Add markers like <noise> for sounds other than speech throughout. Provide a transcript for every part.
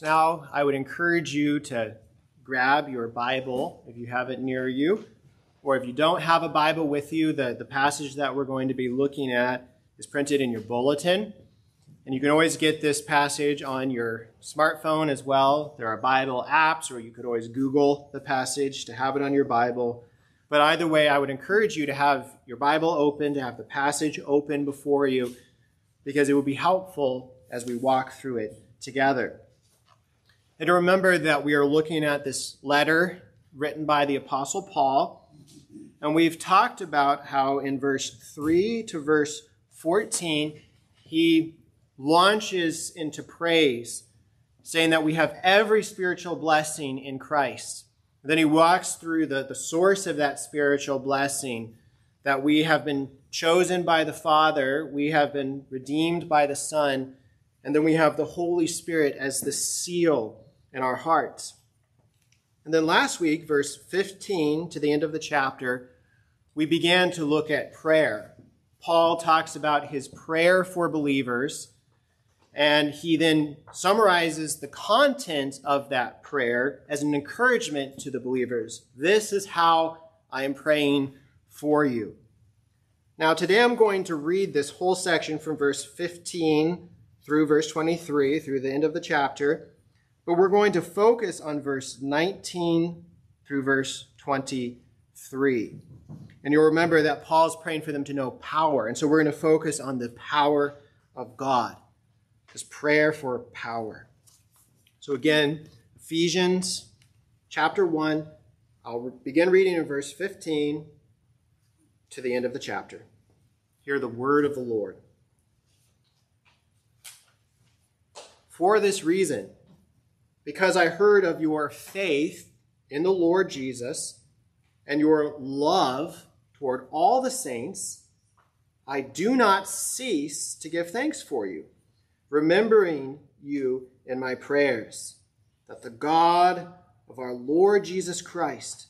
So now I would encourage you to grab your Bible if you have it near you, or if you don't have a Bible with you, the, the passage that we're going to be looking at is printed in your bulletin. And you can always get this passage on your smartphone as well. There are Bible apps, or you could always Google the passage to have it on your Bible. But either way, I would encourage you to have your Bible open, to have the passage open before you, because it will be helpful as we walk through it together. And to remember that we are looking at this letter written by the Apostle Paul. And we've talked about how in verse 3 to verse 14, he launches into praise, saying that we have every spiritual blessing in Christ. Then he walks through the, the source of that spiritual blessing that we have been chosen by the Father, we have been redeemed by the Son, and then we have the Holy Spirit as the seal in our hearts. And then last week, verse 15 to the end of the chapter, we began to look at prayer. Paul talks about his prayer for believers and he then summarizes the content of that prayer as an encouragement to the believers. This is how I am praying for you. Now, today I'm going to read this whole section from verse 15 through verse 23, through the end of the chapter, but we're going to focus on verse 19 through verse 23. And you'll remember that Paul's praying for them to know power, and so we're going to focus on the power of God. This prayer for power. So again, Ephesians chapter 1, I'll begin reading in verse 15 to the end of the chapter. Hear the word of the Lord. For this reason, because I heard of your faith in the Lord Jesus and your love toward all the saints, I do not cease to give thanks for you remembering you in my prayers, that the God of our Lord Jesus Christ,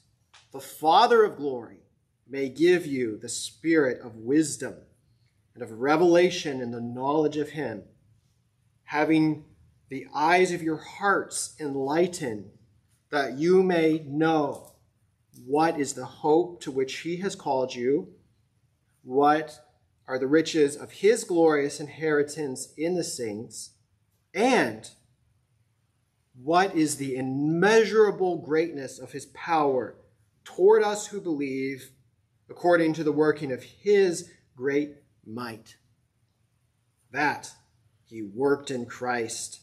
the Father of glory, may give you the spirit of wisdom and of revelation in the knowledge of him, having the eyes of your hearts enlightened, that you may know what is the hope to which he has called you, what are the riches of his glorious inheritance in the saints, and what is the immeasurable greatness of his power toward us who believe, according to the working of his great might. That he worked in Christ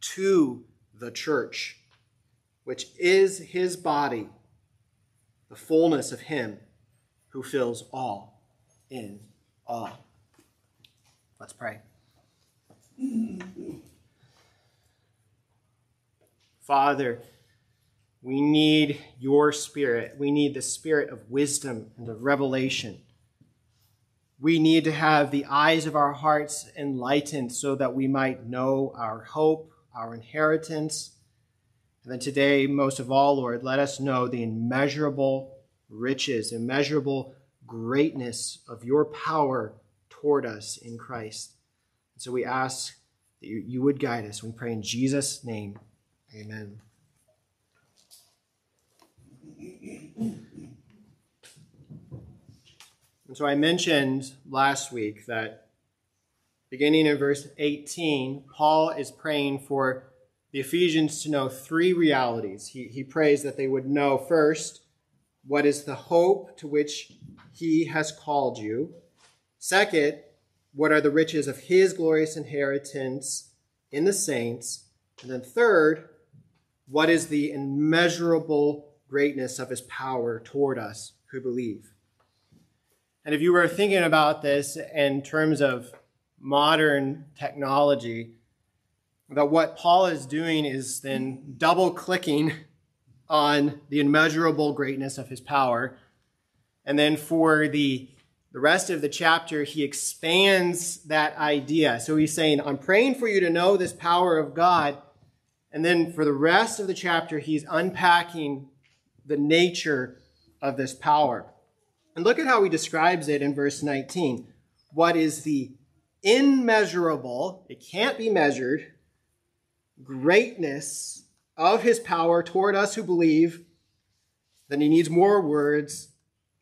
to the church, which is his body, the fullness of him who fills all in all. Let's pray. Father, we need your spirit. We need the spirit of wisdom and of revelation. We need to have the eyes of our hearts enlightened so that we might know our hope, our inheritance. And then today, most of all, Lord, let us know the immeasurable riches, immeasurable greatness of your power toward us in Christ. And so we ask that you, would guide us. We pray in Jesus' name. Amen. And so I mentioned last week that beginning in verse 18, Paul is praying for the Ephesians to know three realities. He, he prays that they would know first what is the hope to which he has called you. Second, what are the riches of his glorious inheritance in the saints? And then third, what is the immeasurable greatness of his power toward us who believe? And if you were thinking about this in terms of modern technology, that what Paul is doing is then double clicking on the immeasurable greatness of his power. And then for the, the rest of the chapter, he expands that idea. So he's saying, I'm praying for you to know this power of God. And then for the rest of the chapter, he's unpacking the nature of this power. And look at how he describes it in verse 19. What is the immeasurable, it can't be measured, greatness of his power toward us who believe, then he needs more words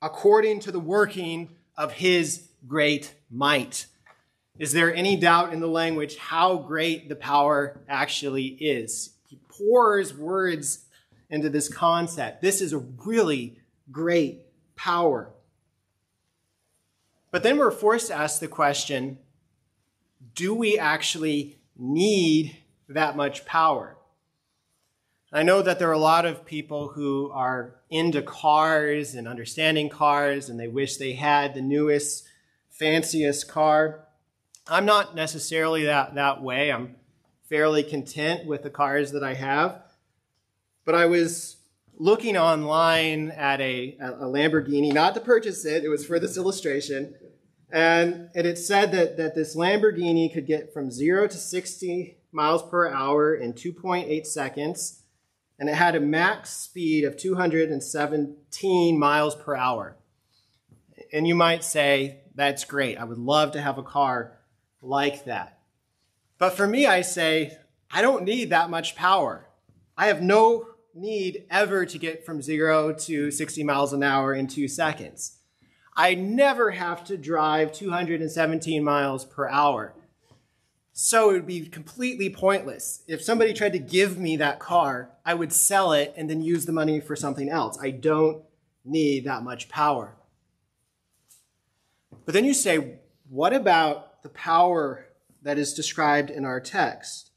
according to the working of his great might. Is there any doubt in the language how great the power actually is? He pours words into this concept. This is a really great power. But then we're forced to ask the question do we actually need that much power? I know that there are a lot of people who are into cars and understanding cars, and they wish they had the newest, fanciest car. I'm not necessarily that, that way. I'm fairly content with the cars that I have. But I was looking online at a, a Lamborghini, not to purchase it, it was for this illustration. And, and it said that, that this Lamborghini could get from 0 to 60 miles per hour in 2.8 seconds, and it had a max speed of 217 miles per hour. And you might say, that's great. I would love to have a car like that. But for me, I say, I don't need that much power. I have no need ever to get from zero to 60 miles an hour in two seconds. I never have to drive 217 miles per hour. So it would be completely pointless. If somebody tried to give me that car, I would sell it and then use the money for something else. I don't need that much power. But then you say, what about the power that is described in our text?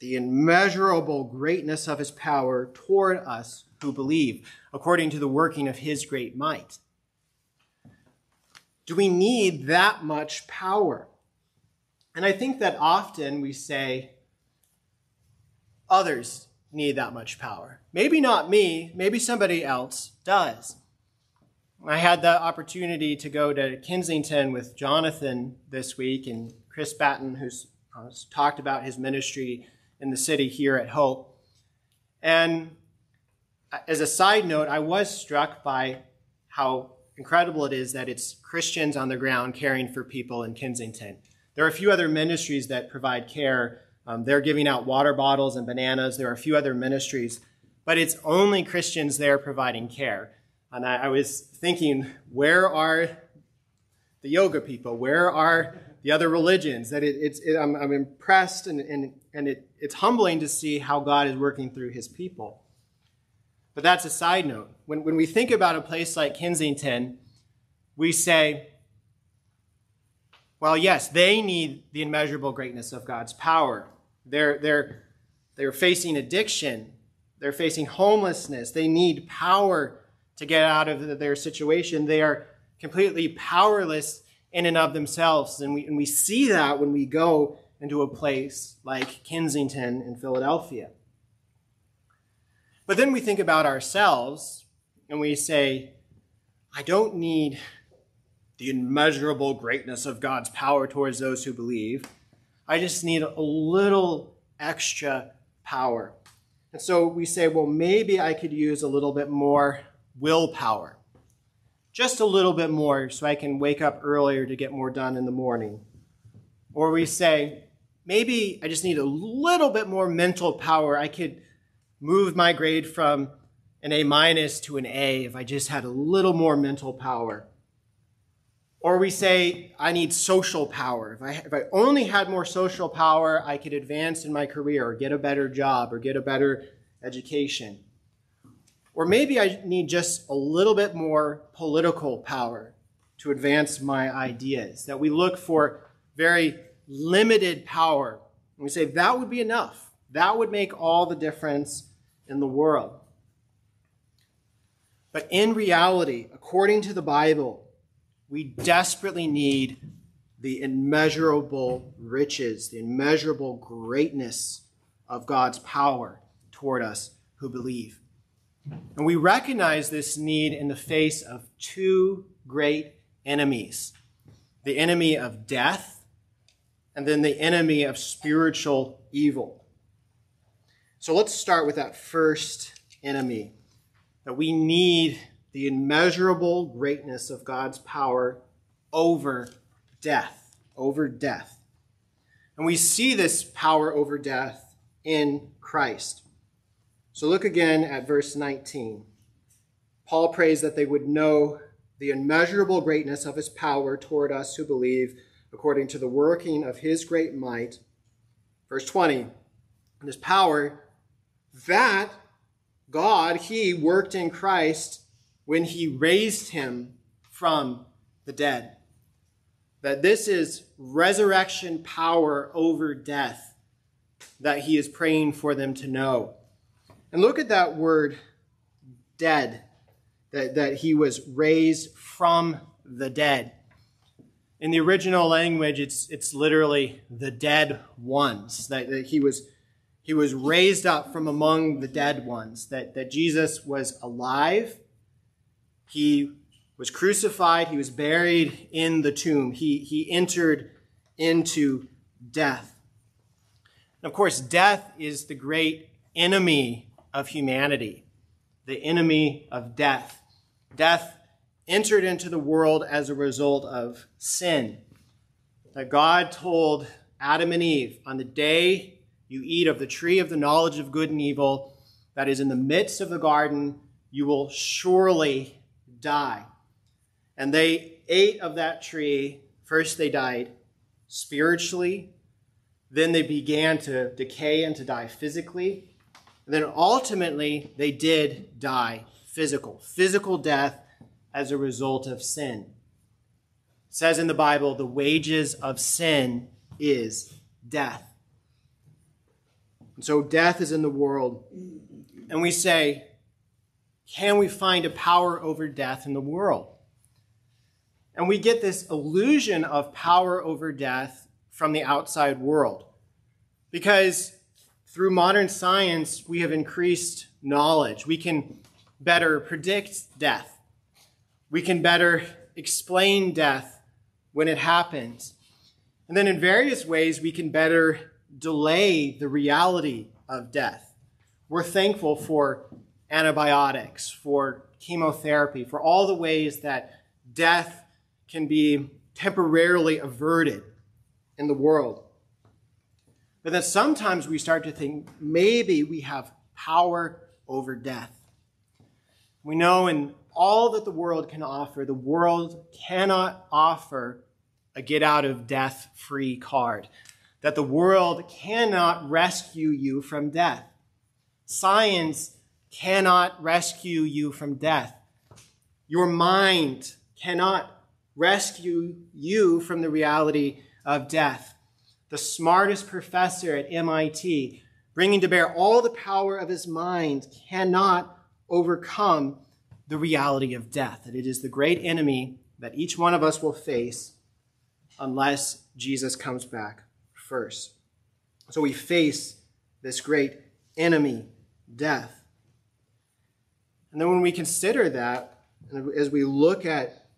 The immeasurable greatness of his power toward us who believe, according to the working of his great might. Do we need that much power? And I think that often we say, others need that much power. Maybe not me, maybe somebody else does. I had the opportunity to go to Kensington with Jonathan this week, and Chris Batten, who's uh, talked about his ministry in the city here at Hope. And as a side note, I was struck by how incredible it is that it's Christians on the ground caring for people in Kensington. There are a few other ministries that provide care. Um, they're giving out water bottles and bananas. There are a few other ministries, but it's only Christians there providing care. And I, I was thinking, where are the yoga people? Where are the other religions? That it, it's, it, I'm, I'm, impressed and, and, and it, it's humbling to see how God is working through his people. But that's a side note. When, when we think about a place like Kensington, we say, well, yes, they need the immeasurable greatness of God's power. They're, they're, they're facing addiction, they're facing homelessness, they need power to get out of their situation. They are completely powerless in and of themselves. And we, and we see that when we go into a place like Kensington in Philadelphia. But then we think about ourselves and we say, I don't need the immeasurable greatness of God's power towards those who believe. I just need a little extra power. And so we say, well, maybe I could use a little bit more willpower. Just a little bit more so I can wake up earlier to get more done in the morning. Or we say, maybe I just need a little bit more mental power. I could move my grade from an A minus to an A if I just had a little more mental power. Or we say, I need social power. If I, if I only had more social power, I could advance in my career or get a better job or get a better education. Or maybe I need just a little bit more political power to advance my ideas. That we look for very limited power. And we say that would be enough. That would make all the difference in the world. But in reality, according to the Bible, we desperately need the immeasurable riches, the immeasurable greatness of God's power toward us who believe. And we recognize this need in the face of two great enemies the enemy of death, and then the enemy of spiritual evil. So let's start with that first enemy that we need the immeasurable greatness of God's power over death, over death. And we see this power over death in Christ. So look again at verse 19. Paul prays that they would know the immeasurable greatness of his power toward us who believe, according to the working of his great might. Verse 20. And his power that God, he worked in Christ when he raised him from the dead. That this is resurrection power over death that he is praying for them to know. And look at that word dead, that, that he was raised from the dead. In the original language, it's, it's literally the dead ones, that, that he, was, he was raised up from among the dead ones, that, that Jesus was alive. He was crucified, he was buried in the tomb, he, he entered into death. And of course, death is the great enemy of humanity, the enemy of death. Death entered into the world as a result of sin. That God told Adam and Eve, on the day you eat of the tree of the knowledge of good and evil that is in the midst of the garden, you will surely die. And they ate of that tree. First, they died spiritually. Then they began to decay and to die physically. And then ultimately, they did die physical, physical death as a result of sin. It says in the Bible, the wages of sin is death. And so death is in the world. And we say, can we find a power over death in the world? And we get this illusion of power over death from the outside world. Because through modern science, we have increased knowledge. We can better predict death. We can better explain death when it happens. And then in various ways, we can better delay the reality of death. We're thankful for antibiotics, for chemotherapy, for all the ways that death can be temporarily averted in the world. But then sometimes we start to think maybe we have power over death. We know in all that the world can offer, the world cannot offer a get out of death free card. That the world cannot rescue you from death. Science cannot rescue you from death. Your mind cannot rescue you from the reality of death the smartest professor at MIT, bringing to bear all the power of his mind, cannot overcome the reality of death. That it is the great enemy that each one of us will face unless Jesus comes back first. So we face this great enemy, death. And then when we consider that, as we look at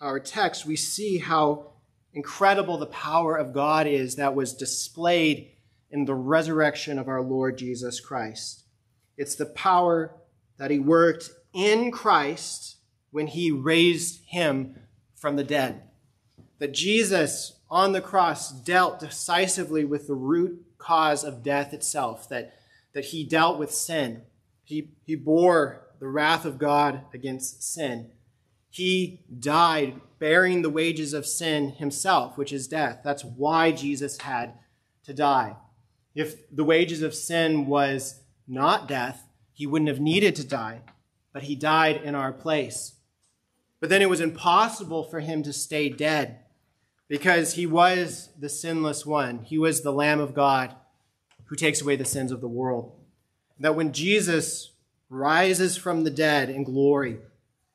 our text, we see how incredible the power of God is that was displayed in the resurrection of our Lord Jesus Christ. It's the power that he worked in Christ when he raised him from the dead. That Jesus on the cross dealt decisively with the root cause of death itself, that, that he dealt with sin. He, he bore the wrath of God against sin. He died bearing the wages of sin himself, which is death. That's why Jesus had to die. If the wages of sin was not death, he wouldn't have needed to die, but he died in our place. But then it was impossible for him to stay dead because he was the sinless one. He was the Lamb of God who takes away the sins of the world. That when Jesus rises from the dead in glory,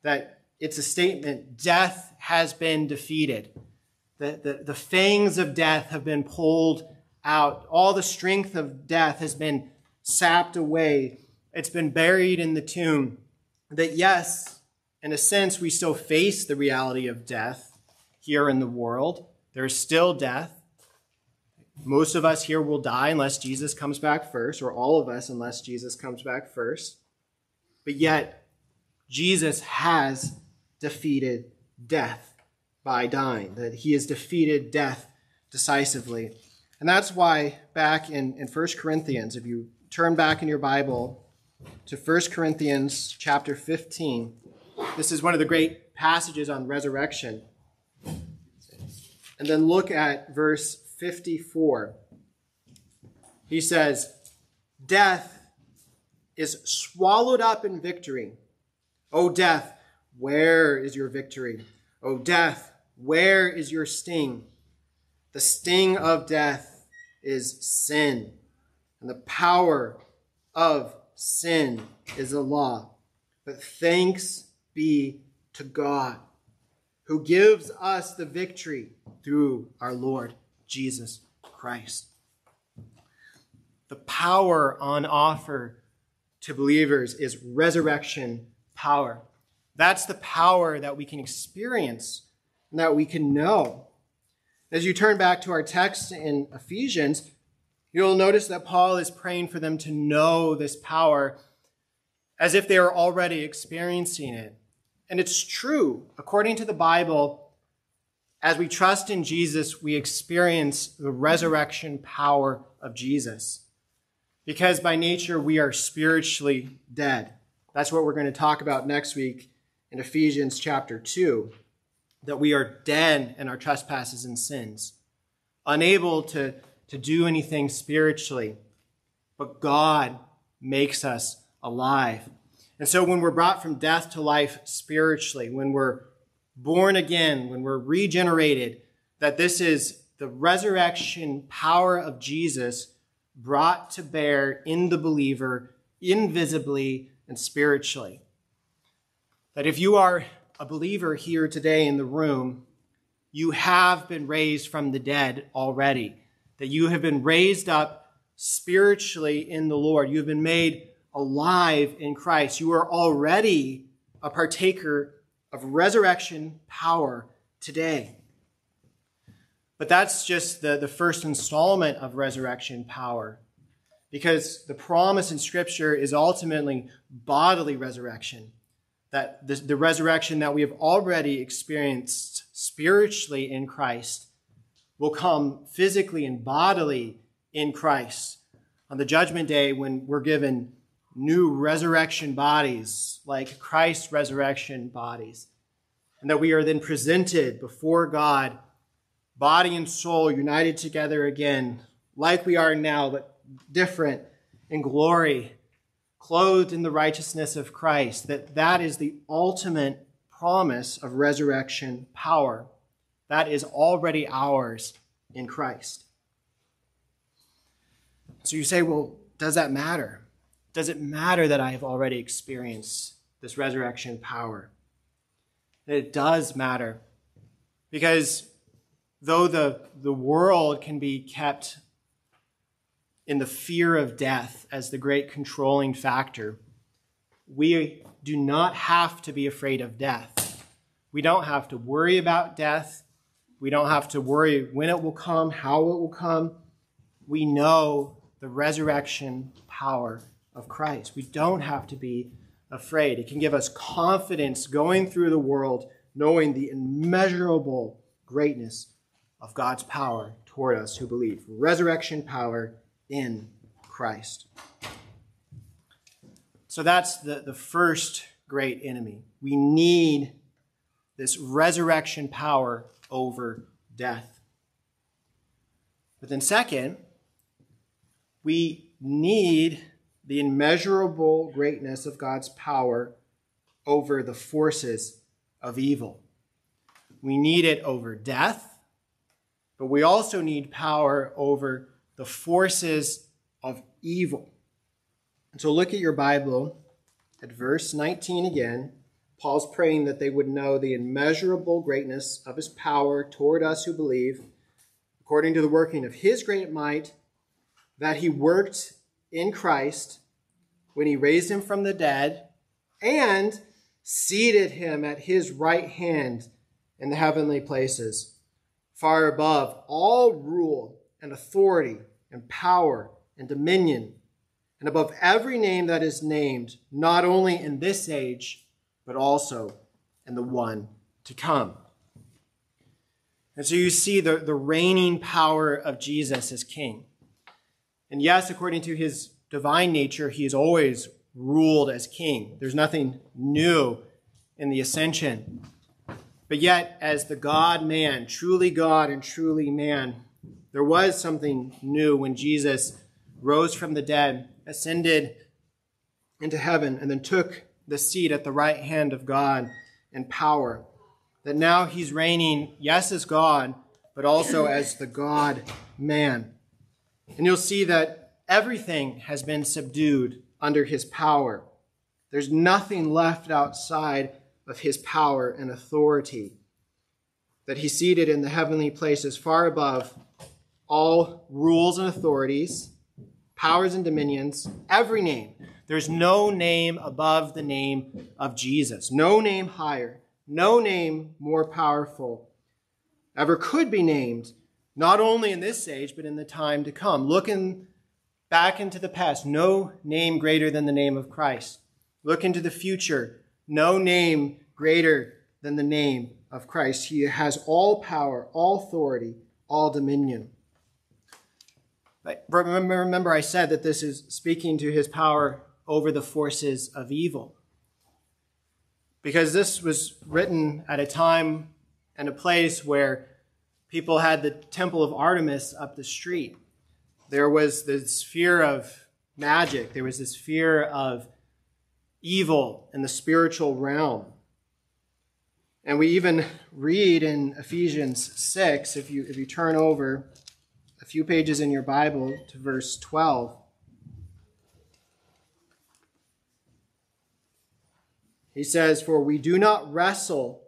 that it's a statement death has been defeated. The, the, the fangs of death have been pulled out. All the strength of death has been sapped away. It's been buried in the tomb. That, yes, in a sense, we still face the reality of death here in the world. There is still death. Most of us here will die unless Jesus comes back first, or all of us unless Jesus comes back first. But yet, Jesus has defeated death by dying, that he has defeated death decisively. And that's why back in, in 1 Corinthians, if you turn back in your Bible to 1 Corinthians chapter 15, this is one of the great passages on resurrection. And then look at verse 54. He says, Death is swallowed up in victory. O death, where is your victory? O death, where is your sting? The sting of death is sin, and the power of sin is the law. But thanks be to God, who gives us the victory through our Lord Jesus Christ. The power on offer to believers is resurrection power. That's the power that we can experience and that we can know. As you turn back to our text in Ephesians, you'll notice that Paul is praying for them to know this power as if they are already experiencing it. And it's true. According to the Bible, as we trust in Jesus, we experience the resurrection power of Jesus. Because by nature, we are spiritually dead. That's what we're going to talk about next week in Ephesians chapter 2. That we are dead in our trespasses and sins, unable to, to do anything spiritually. But God makes us alive. And so when we're brought from death to life spiritually, when we're born again, when we're regenerated, that this is the resurrection power of Jesus brought to bear in the believer invisibly and spiritually. That if you are a believer here today in the room, you have been raised from the dead already. That you have been raised up spiritually in the Lord. You have been made alive in Christ. You are already a partaker of resurrection power today. But that's just the, the first installment of resurrection power. Because the promise in Scripture is ultimately bodily resurrection. That the, the resurrection that we have already experienced spiritually in Christ will come physically and bodily in Christ on the judgment day when we're given new resurrection bodies like Christ's resurrection bodies. And that we are then presented before God, body and soul united together again, like we are now, but different in glory, clothed in the righteousness of Christ. That that is the ultimate promise of resurrection power. That is already ours in Christ. So you say, well, does that matter? Does it matter that I have already experienced this resurrection power? It does matter. Because though the, the world can be kept in the fear of death as the great controlling factor, we do not have to be afraid of death. We don't have to worry about death. We don't have to worry when it will come, how it will come. We know the resurrection power of Christ. We don't have to be afraid. It can give us confidence going through the world, knowing the immeasurable greatness of God's power toward us who believe. Resurrection power in Christ. So that's the, the first great enemy. We need this resurrection power over death. But then, second, we need the immeasurable greatness of God's power over the forces of evil. We need it over death, but we also need power over the forces of evil. And so look at your Bible at verse 19 again Paul's praying that they would know the immeasurable greatness of his power toward us who believe, according to the working of his great might, that he worked in Christ when he raised him from the dead and seated him at his right hand in the heavenly places, far above all rule and authority and power and dominion, and above every name that is named, not only in this age, but also in the one to come. And so you see the, the reigning power of Jesus as king. And yes, according to his divine nature, he is always ruled as king. There's nothing new in the ascension. But yet, as the God man, truly God and truly man, there was something new when Jesus rose from the dead, ascended into heaven, and then took the seat at the right hand of God in power. That now he's reigning, yes, as God, but also as the God man. And you'll see that everything has been subdued under his power. There's nothing left outside of his power and authority. That he's seated in the heavenly places far above all rules and authorities, powers and dominions, every name. There's no name above the name of Jesus, no name higher, no name more powerful ever could be named, not only in this age, but in the time to come. Looking back into the past, no name greater than the name of Christ. Look into the future, no name greater than the name of Christ. He has all power, all authority, all dominion. But remember, remember, I said that this is speaking to his power over the forces of evil. Because this was written at a time and a place where people had the temple of Artemis up the street. There was this fear of magic, there was this fear of evil in the spiritual realm. And we even read in Ephesians 6, if you, if you turn over a few pages in your Bible to verse 12. He says, For we do not wrestle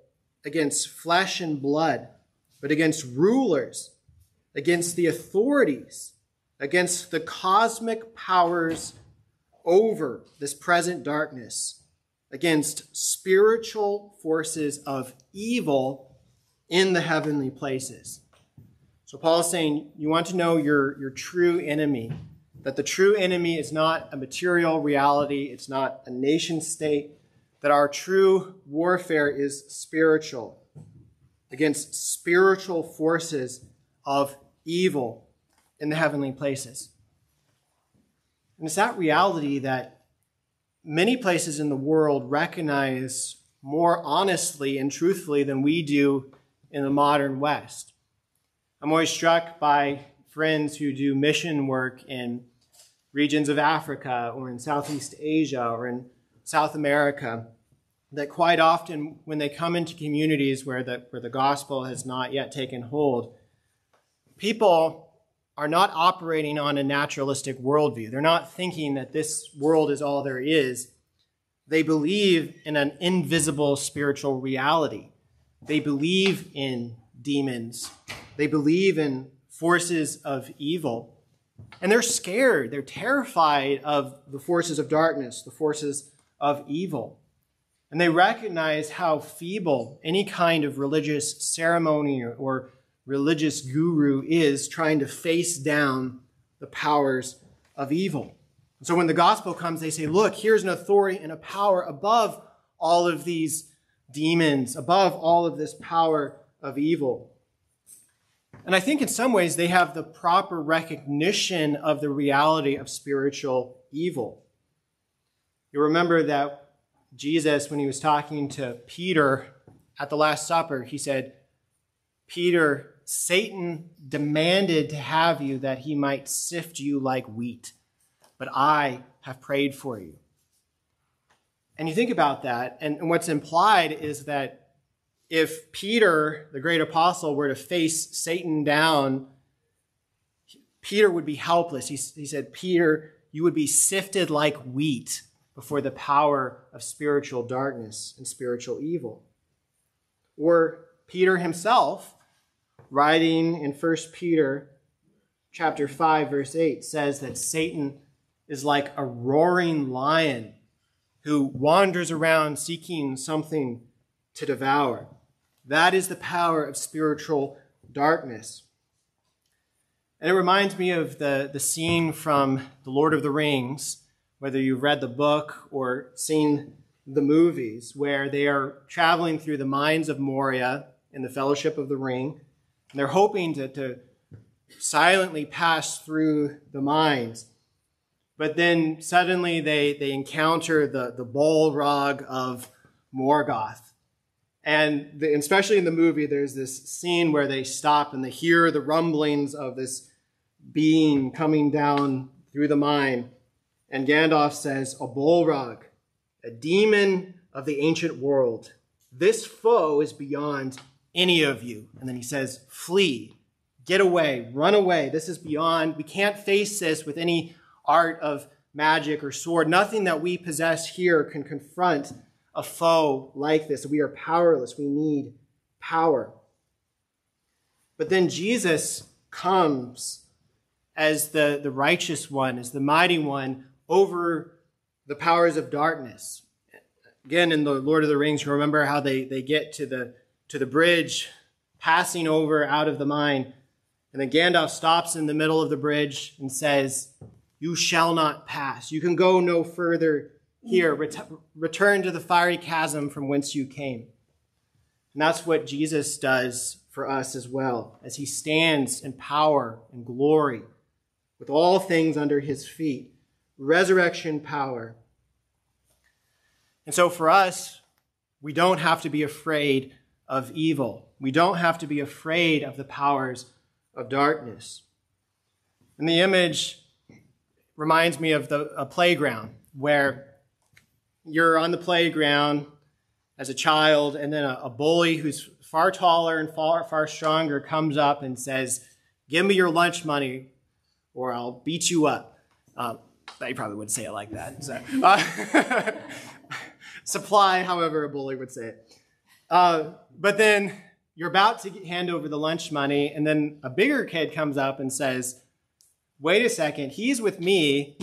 against flesh and blood, but against rulers, against the authorities, against the cosmic powers over this present darkness, against spiritual forces of evil in the heavenly places. So Paul is saying, you want to know your, your true enemy, that the true enemy is not a material reality, it's not a nation state, that our true warfare is spiritual, against spiritual forces of evil in the heavenly places. And it's that reality that many places in the world recognize more honestly and truthfully than we do in the modern West. I'm always struck by friends who do mission work in regions of Africa or in Southeast Asia or in South America that quite often when they come into communities where the, where the gospel has not yet taken hold, people are not operating on a naturalistic worldview. They're not thinking that this world is all there is. They believe in an invisible spiritual reality. They believe in demons they believe in forces of evil. And they're scared. They're terrified of the forces of darkness, the forces of evil. And they recognize how feeble any kind of religious ceremony or, religious guru is trying to face down the powers of evil. so when the gospel comes, they say, look, here's an authority and a power above all of these demons, above all of this power of evil. And I think in some ways they have the proper recognition of the reality of spiritual evil. You remember that Jesus, when he was talking to Peter at the Last Supper, he said, Peter, Satan demanded to have you that he might sift you like wheat, but I have prayed for you. And you think about that, and what's implied is that if Peter, the great apostle, were to face Satan down, Peter would be helpless. He, he said, Peter, you would be sifted like wheat before the power of spiritual darkness and spiritual evil. Or Peter himself, writing in 1 Peter chapter 5 verse 8 says that Satan is like a roaring lion who wanders around seeking something to devour. That is the power of spiritual darkness. And it reminds me of the, the scene from The Lord of the Rings, whether you've read the book or seen the movies, where they are traveling through the mines of Moria in the Fellowship of the Ring. And they're hoping to, to silently pass through the mines. But then suddenly they, they encounter the, the Balrog of Morgoth. And the, especially in the movie, there's this scene where they stop and they hear the rumblings of this being coming down through the mine. And Gandalf says, A Balrog, a demon of the ancient world. This foe is beyond any of you. And then he says, Flee, get away, run away. This is beyond, we can't face this with any art of magic or sword. Nothing that we possess here can confront a foe like this. We are powerless. We need power. But then Jesus comes as the, the righteous one, as the mighty one over the powers of darkness. Again, in the Lord of the Rings, remember how they, they get to the, to the bridge, passing over out of the mine. And then Gandalf stops in the middle of the bridge and says, You shall not pass. You can go no further here, ret- return to the fiery chasm from whence you came. And that's what Jesus does for us as well, as he stands in power and glory with all things under his feet. Resurrection power. And so for us, we don't have to be afraid of evil. We don't have to be afraid of the powers of darkness. And the image reminds me of the, a playground where you're on the playground as a child, and then a, a bully who's far taller and far, far stronger comes up and says, Give me your lunch money or I'll beat you up. Um, they probably wouldn't say it like that. So, uh, <laughs> supply, however, a bully would say it. Uh, but then you're about to hand over the lunch money, and then a bigger kid comes up and says, Wait a second, he's with me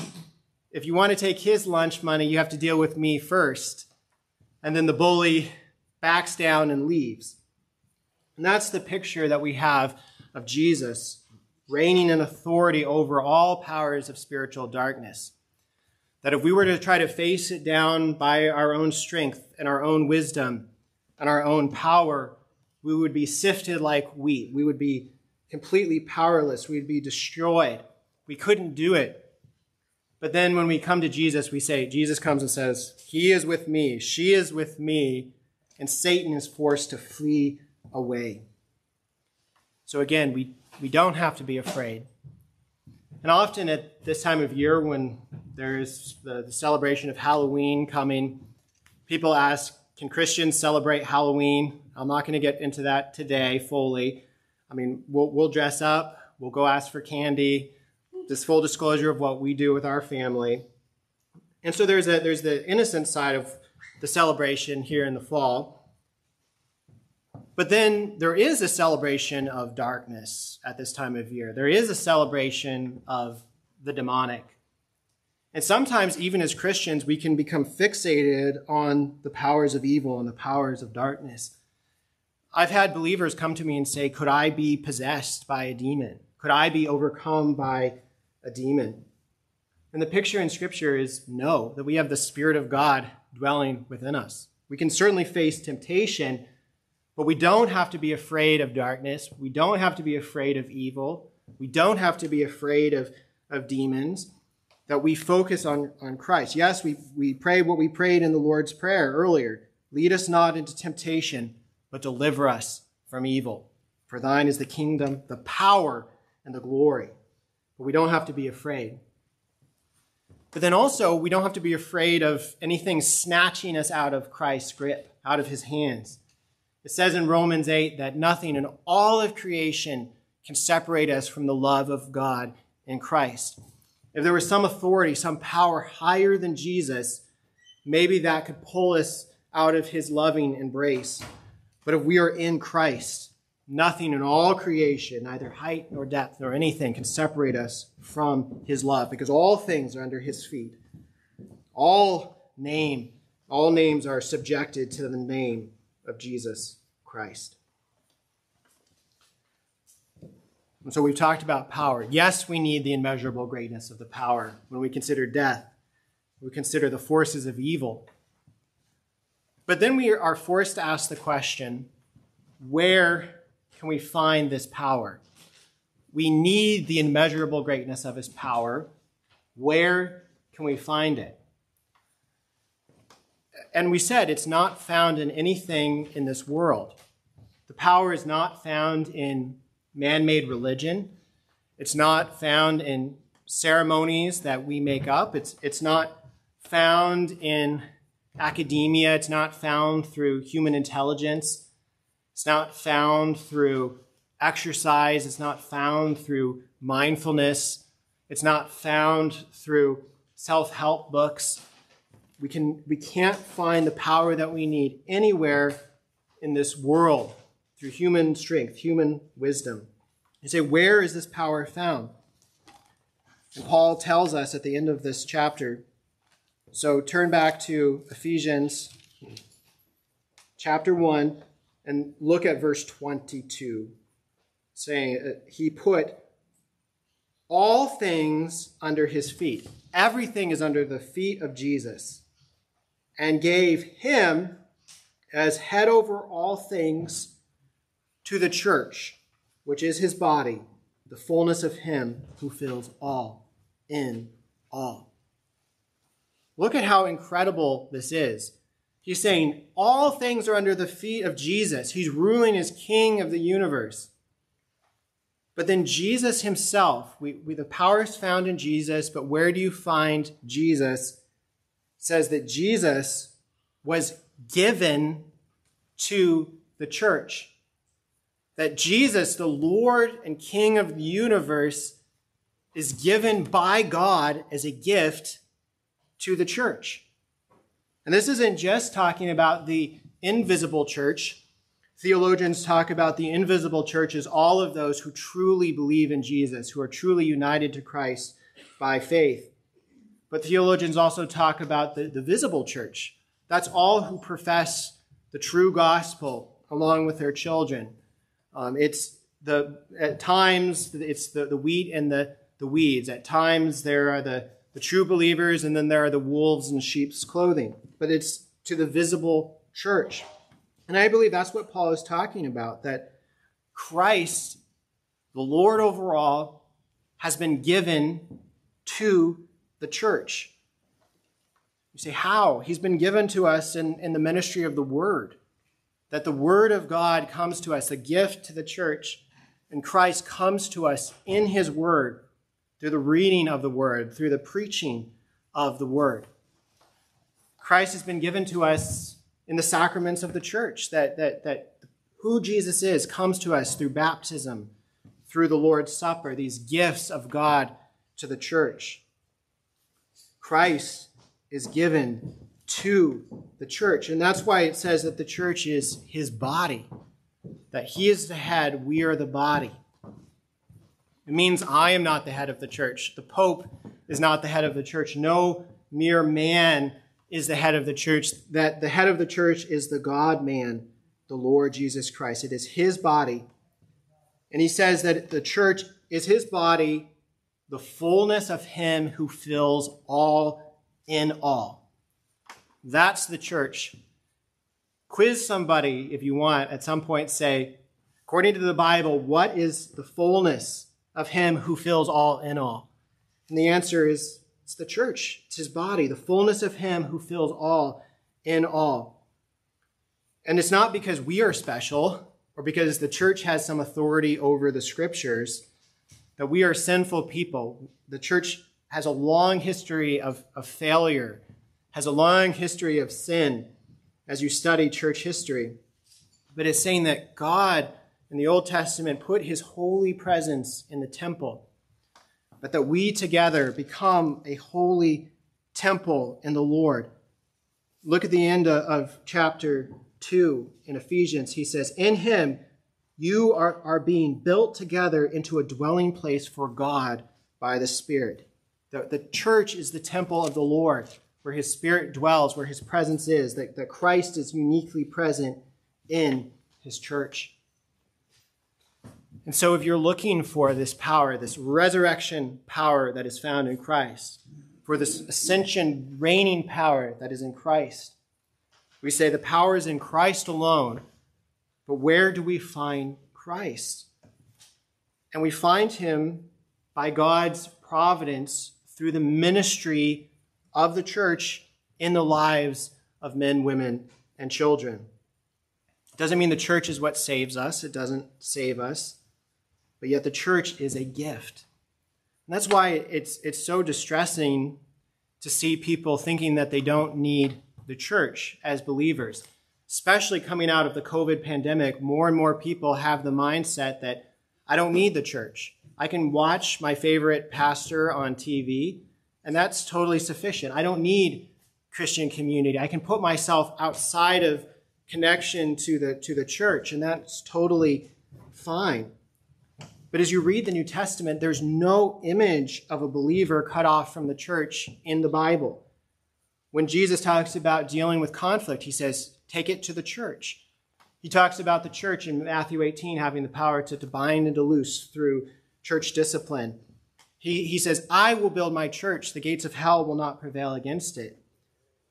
if you want to take his lunch money, you have to deal with me first. And then the bully backs down and leaves. And that's the picture that we have of Jesus reigning in authority over all powers of spiritual darkness. That if we were to try to face it down by our own strength and our own wisdom and our own power, we would be sifted like wheat. We would be completely powerless. We'd be destroyed. We couldn't do it. But then when we come to Jesus, we say, Jesus comes and says, He is with me, she is with me, and Satan is forced to flee away. So again, we, we don't have to be afraid. And often at this time of year, when there's the, the celebration of Halloween coming, people ask, Can Christians celebrate Halloween? I'm not going to get into that today fully. I mean, we'll, we'll dress up, we'll go ask for candy, this full disclosure of what we do with our family. And so there's a there's the innocent side of the celebration here in the fall. But then there is a celebration of darkness at this time of year. There is a celebration of the demonic. And sometimes, even as Christians, we can become fixated on the powers of evil and the powers of darkness. I've had believers come to me and say, Could I be possessed by a demon? Could I be overcome by a demon. And the picture in Scripture is no, that we have the Spirit of God dwelling within us. We can certainly face temptation, but we don't have to be afraid of darkness. We don't have to be afraid of evil. We don't have to be afraid of, of demons. That we focus on, on Christ. Yes, we, we pray what we prayed in the Lord's Prayer earlier lead us not into temptation, but deliver us from evil. For thine is the kingdom, the power, and the glory but we don't have to be afraid. But then also, we don't have to be afraid of anything snatching us out of Christ's grip, out of his hands. It says in Romans 8 that nothing in all of creation can separate us from the love of God in Christ. If there was some authority, some power higher than Jesus, maybe that could pull us out of his loving embrace. But if we are in Christ, nothing in all creation, neither height nor depth nor anything, can separate us from his love, because all things are under his feet. All name, all names are subjected to the name of Jesus Christ. And so we've talked about power. Yes, we need the immeasurable greatness of the power when we consider death, we consider the forces of evil. But then we are forced to ask the question where can we find this power? We need the immeasurable greatness of his power. Where can we find it? And we said it's not found in anything in this world. The power is not found in man made religion. It's not found in ceremonies that we make up. It's, it's not found in academia. It's not found through human intelligence. It's not found through exercise. It's not found through mindfulness. It's not found through self help books. We, can, we can't find the power that we need anywhere in this world through human strength, human wisdom. You say, where is this power found? And Paul tells us at the end of this chapter. So turn back to Ephesians chapter 1 and look at verse 22, saying, uh, He put all things under his feet. Everything is under the feet of Jesus, and gave him as head over all things to the church, which is his body, the fullness of him who fills all in all. Look at how incredible this is. He's saying all things are under the feet of Jesus. He's ruling as king of the universe. But then Jesus himself, we, we, the power is found in Jesus, but where do you find Jesus? Says that Jesus was given to the church. That Jesus, the Lord and King of the universe, is given by God as a gift to the church. And this isn't just talking about the invisible church. Theologians talk about the invisible church as all of those who truly believe in Jesus, who are truly united to Christ by faith. But theologians also talk about the, the visible church. That's all who profess the true gospel along with their children. Um, it's the at times it's the, the wheat and the, the weeds. At times there are the, the true believers, and then there are the wolves in sheep's clothing. But it's to the visible church. And I believe that's what Paul is talking about that Christ, the Lord over all, has been given to the church. You say, how? He's been given to us in, in the ministry of the Word. That the Word of God comes to us, a gift to the church, and Christ comes to us in His Word through the reading of the Word, through the preaching of the Word. Christ has been given to us in the sacraments of the church, that, that, that who Jesus is comes to us through baptism, through the Lord's Supper, these gifts of God to the church. Christ is given to the church. And that's why it says that the church is his body, that he is the head, we are the body. It means I am not the head of the church. The Pope is not the head of the church. No mere man is the head of the church. That the head of the church is the God man, the Lord Jesus Christ. It is his body. And he says that the church is his body, the fullness of him who fills all in all. That's the church. Quiz somebody if you want at some point, say, according to the Bible, what is the fullness of him who fills all in all? And the answer is it's the church, it's his body, the fullness of him who fills all in all. And it's not because we are special or because the church has some authority over the scriptures that we are sinful people. The church has a long history of, of failure, has a long history of sin as you study church history. But it's saying that God in the Old Testament put his holy presence in the temple, but that we together become a holy temple in the Lord. Look at the end of chapter 2 in Ephesians. He says, In him you are, are being built together into a dwelling place for God by the Spirit. The, the church is the temple of the Lord, where his Spirit dwells, where his presence is, that, that Christ is uniquely present in his church. And so, if you're looking for this power, this resurrection power that is found in Christ, for this ascension reigning power that is in Christ, we say the power is in Christ alone, but where do we find Christ? And we find him by God's providence through the ministry of the church in the lives of men, women, and children. It doesn't mean the church is what saves us, it doesn't save us, but yet the church is a gift. And that's why it's, it's so distressing to see people thinking that they don't need the church as believers. Especially coming out of the COVID pandemic, more and more people have the mindset that I don't need the church. I can watch my favorite pastor on TV, and that's totally sufficient. I don't need Christian community. I can put myself outside of connection to the, to the church, and that's totally fine. But as you read the New Testament, there's no image of a believer cut off from the church in the Bible. When Jesus talks about dealing with conflict, he says, take it to the church. He talks about the church in Matthew 18 having the power to, to bind and to loose through church discipline. He, he says, I will build my church. The gates of hell will not prevail against it.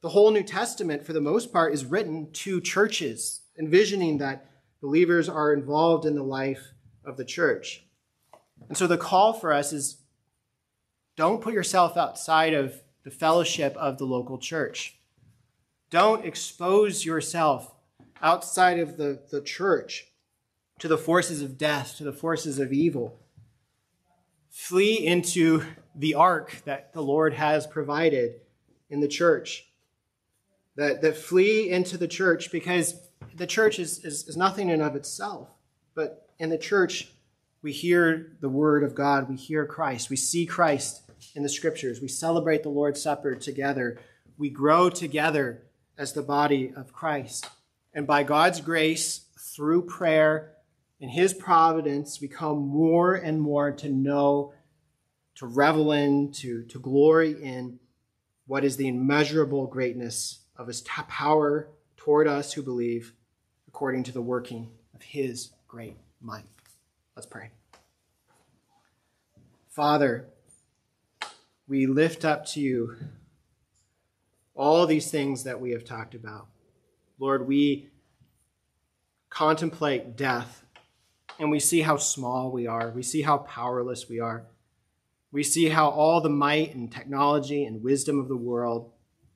The whole New Testament, for the most part, is written to churches, envisioning that believers are involved in the life of the church. And so the call for us is don't put yourself outside of the fellowship of the local church. Don't expose yourself outside of the, the church to the forces of death, to the forces of evil. Flee into the ark that the Lord has provided in the church. That, that flee into the church because the church is, is, is nothing in of itself. But in the church, we hear the word of God, we hear Christ, we see Christ in the scriptures. We celebrate the Lord's Supper together. We grow together as the body of Christ. And by God's grace, through prayer, and His providence, we come more and more to know, to revel in, to, to glory in what is the immeasurable greatness of His power toward us who believe, according to the working of His great might. Let's pray. Father, we lift up to you all these things that we have talked about. Lord, we contemplate death and we see how small we are. We see how powerless we are. We see how all the might and technology and wisdom of the world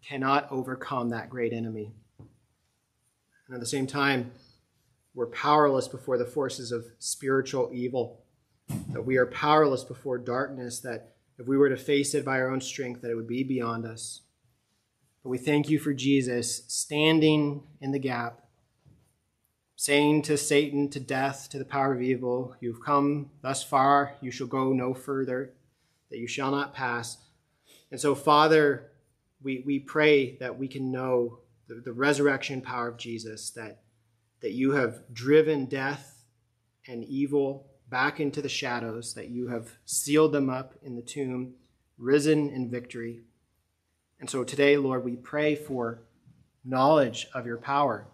cannot overcome that great enemy. And at the same time, we're powerless before the forces of spiritual evil, that we are powerless before darkness, that if we were to face it by our own strength, that it would be beyond us. We thank you for Jesus standing in the gap, saying to Satan, to death, to the power of evil, You've come thus far, you shall go no further, that you shall not pass. And so, Father, we, we pray that we can know the, the resurrection power of Jesus, that, that you have driven death and evil back into the shadows, that you have sealed them up in the tomb, risen in victory. And so today, Lord, we pray for knowledge of your power,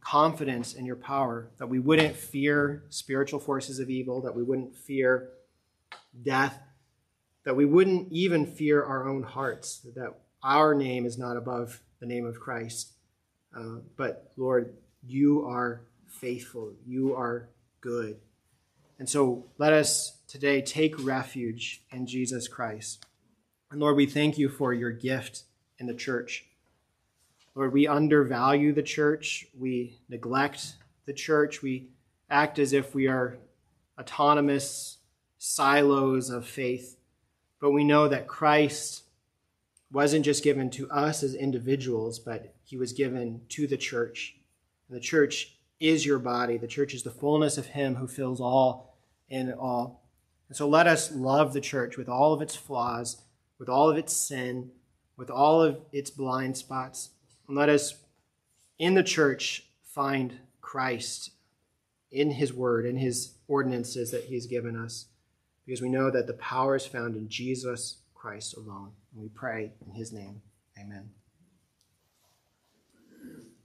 confidence in your power, that we wouldn't fear spiritual forces of evil, that we wouldn't fear death, that we wouldn't even fear our own hearts, that our name is not above the name of Christ. Uh, but Lord, you are faithful, you are good. And so let us today take refuge in Jesus Christ. And Lord, we thank you for your gift in the church. Lord, we undervalue the church. We neglect the church. We act as if we are autonomous silos of faith. But we know that Christ wasn't just given to us as individuals, but he was given to the church. And the church is your body. The church is the fullness of Him who fills all in all. And so let us love the church with all of its flaws, with all of its sin, with all of its blind spots. And let us, in the church, find Christ in his word, in his ordinances that he's given us, because we know that the power is found in Jesus Christ alone. And we pray in his name. Amen.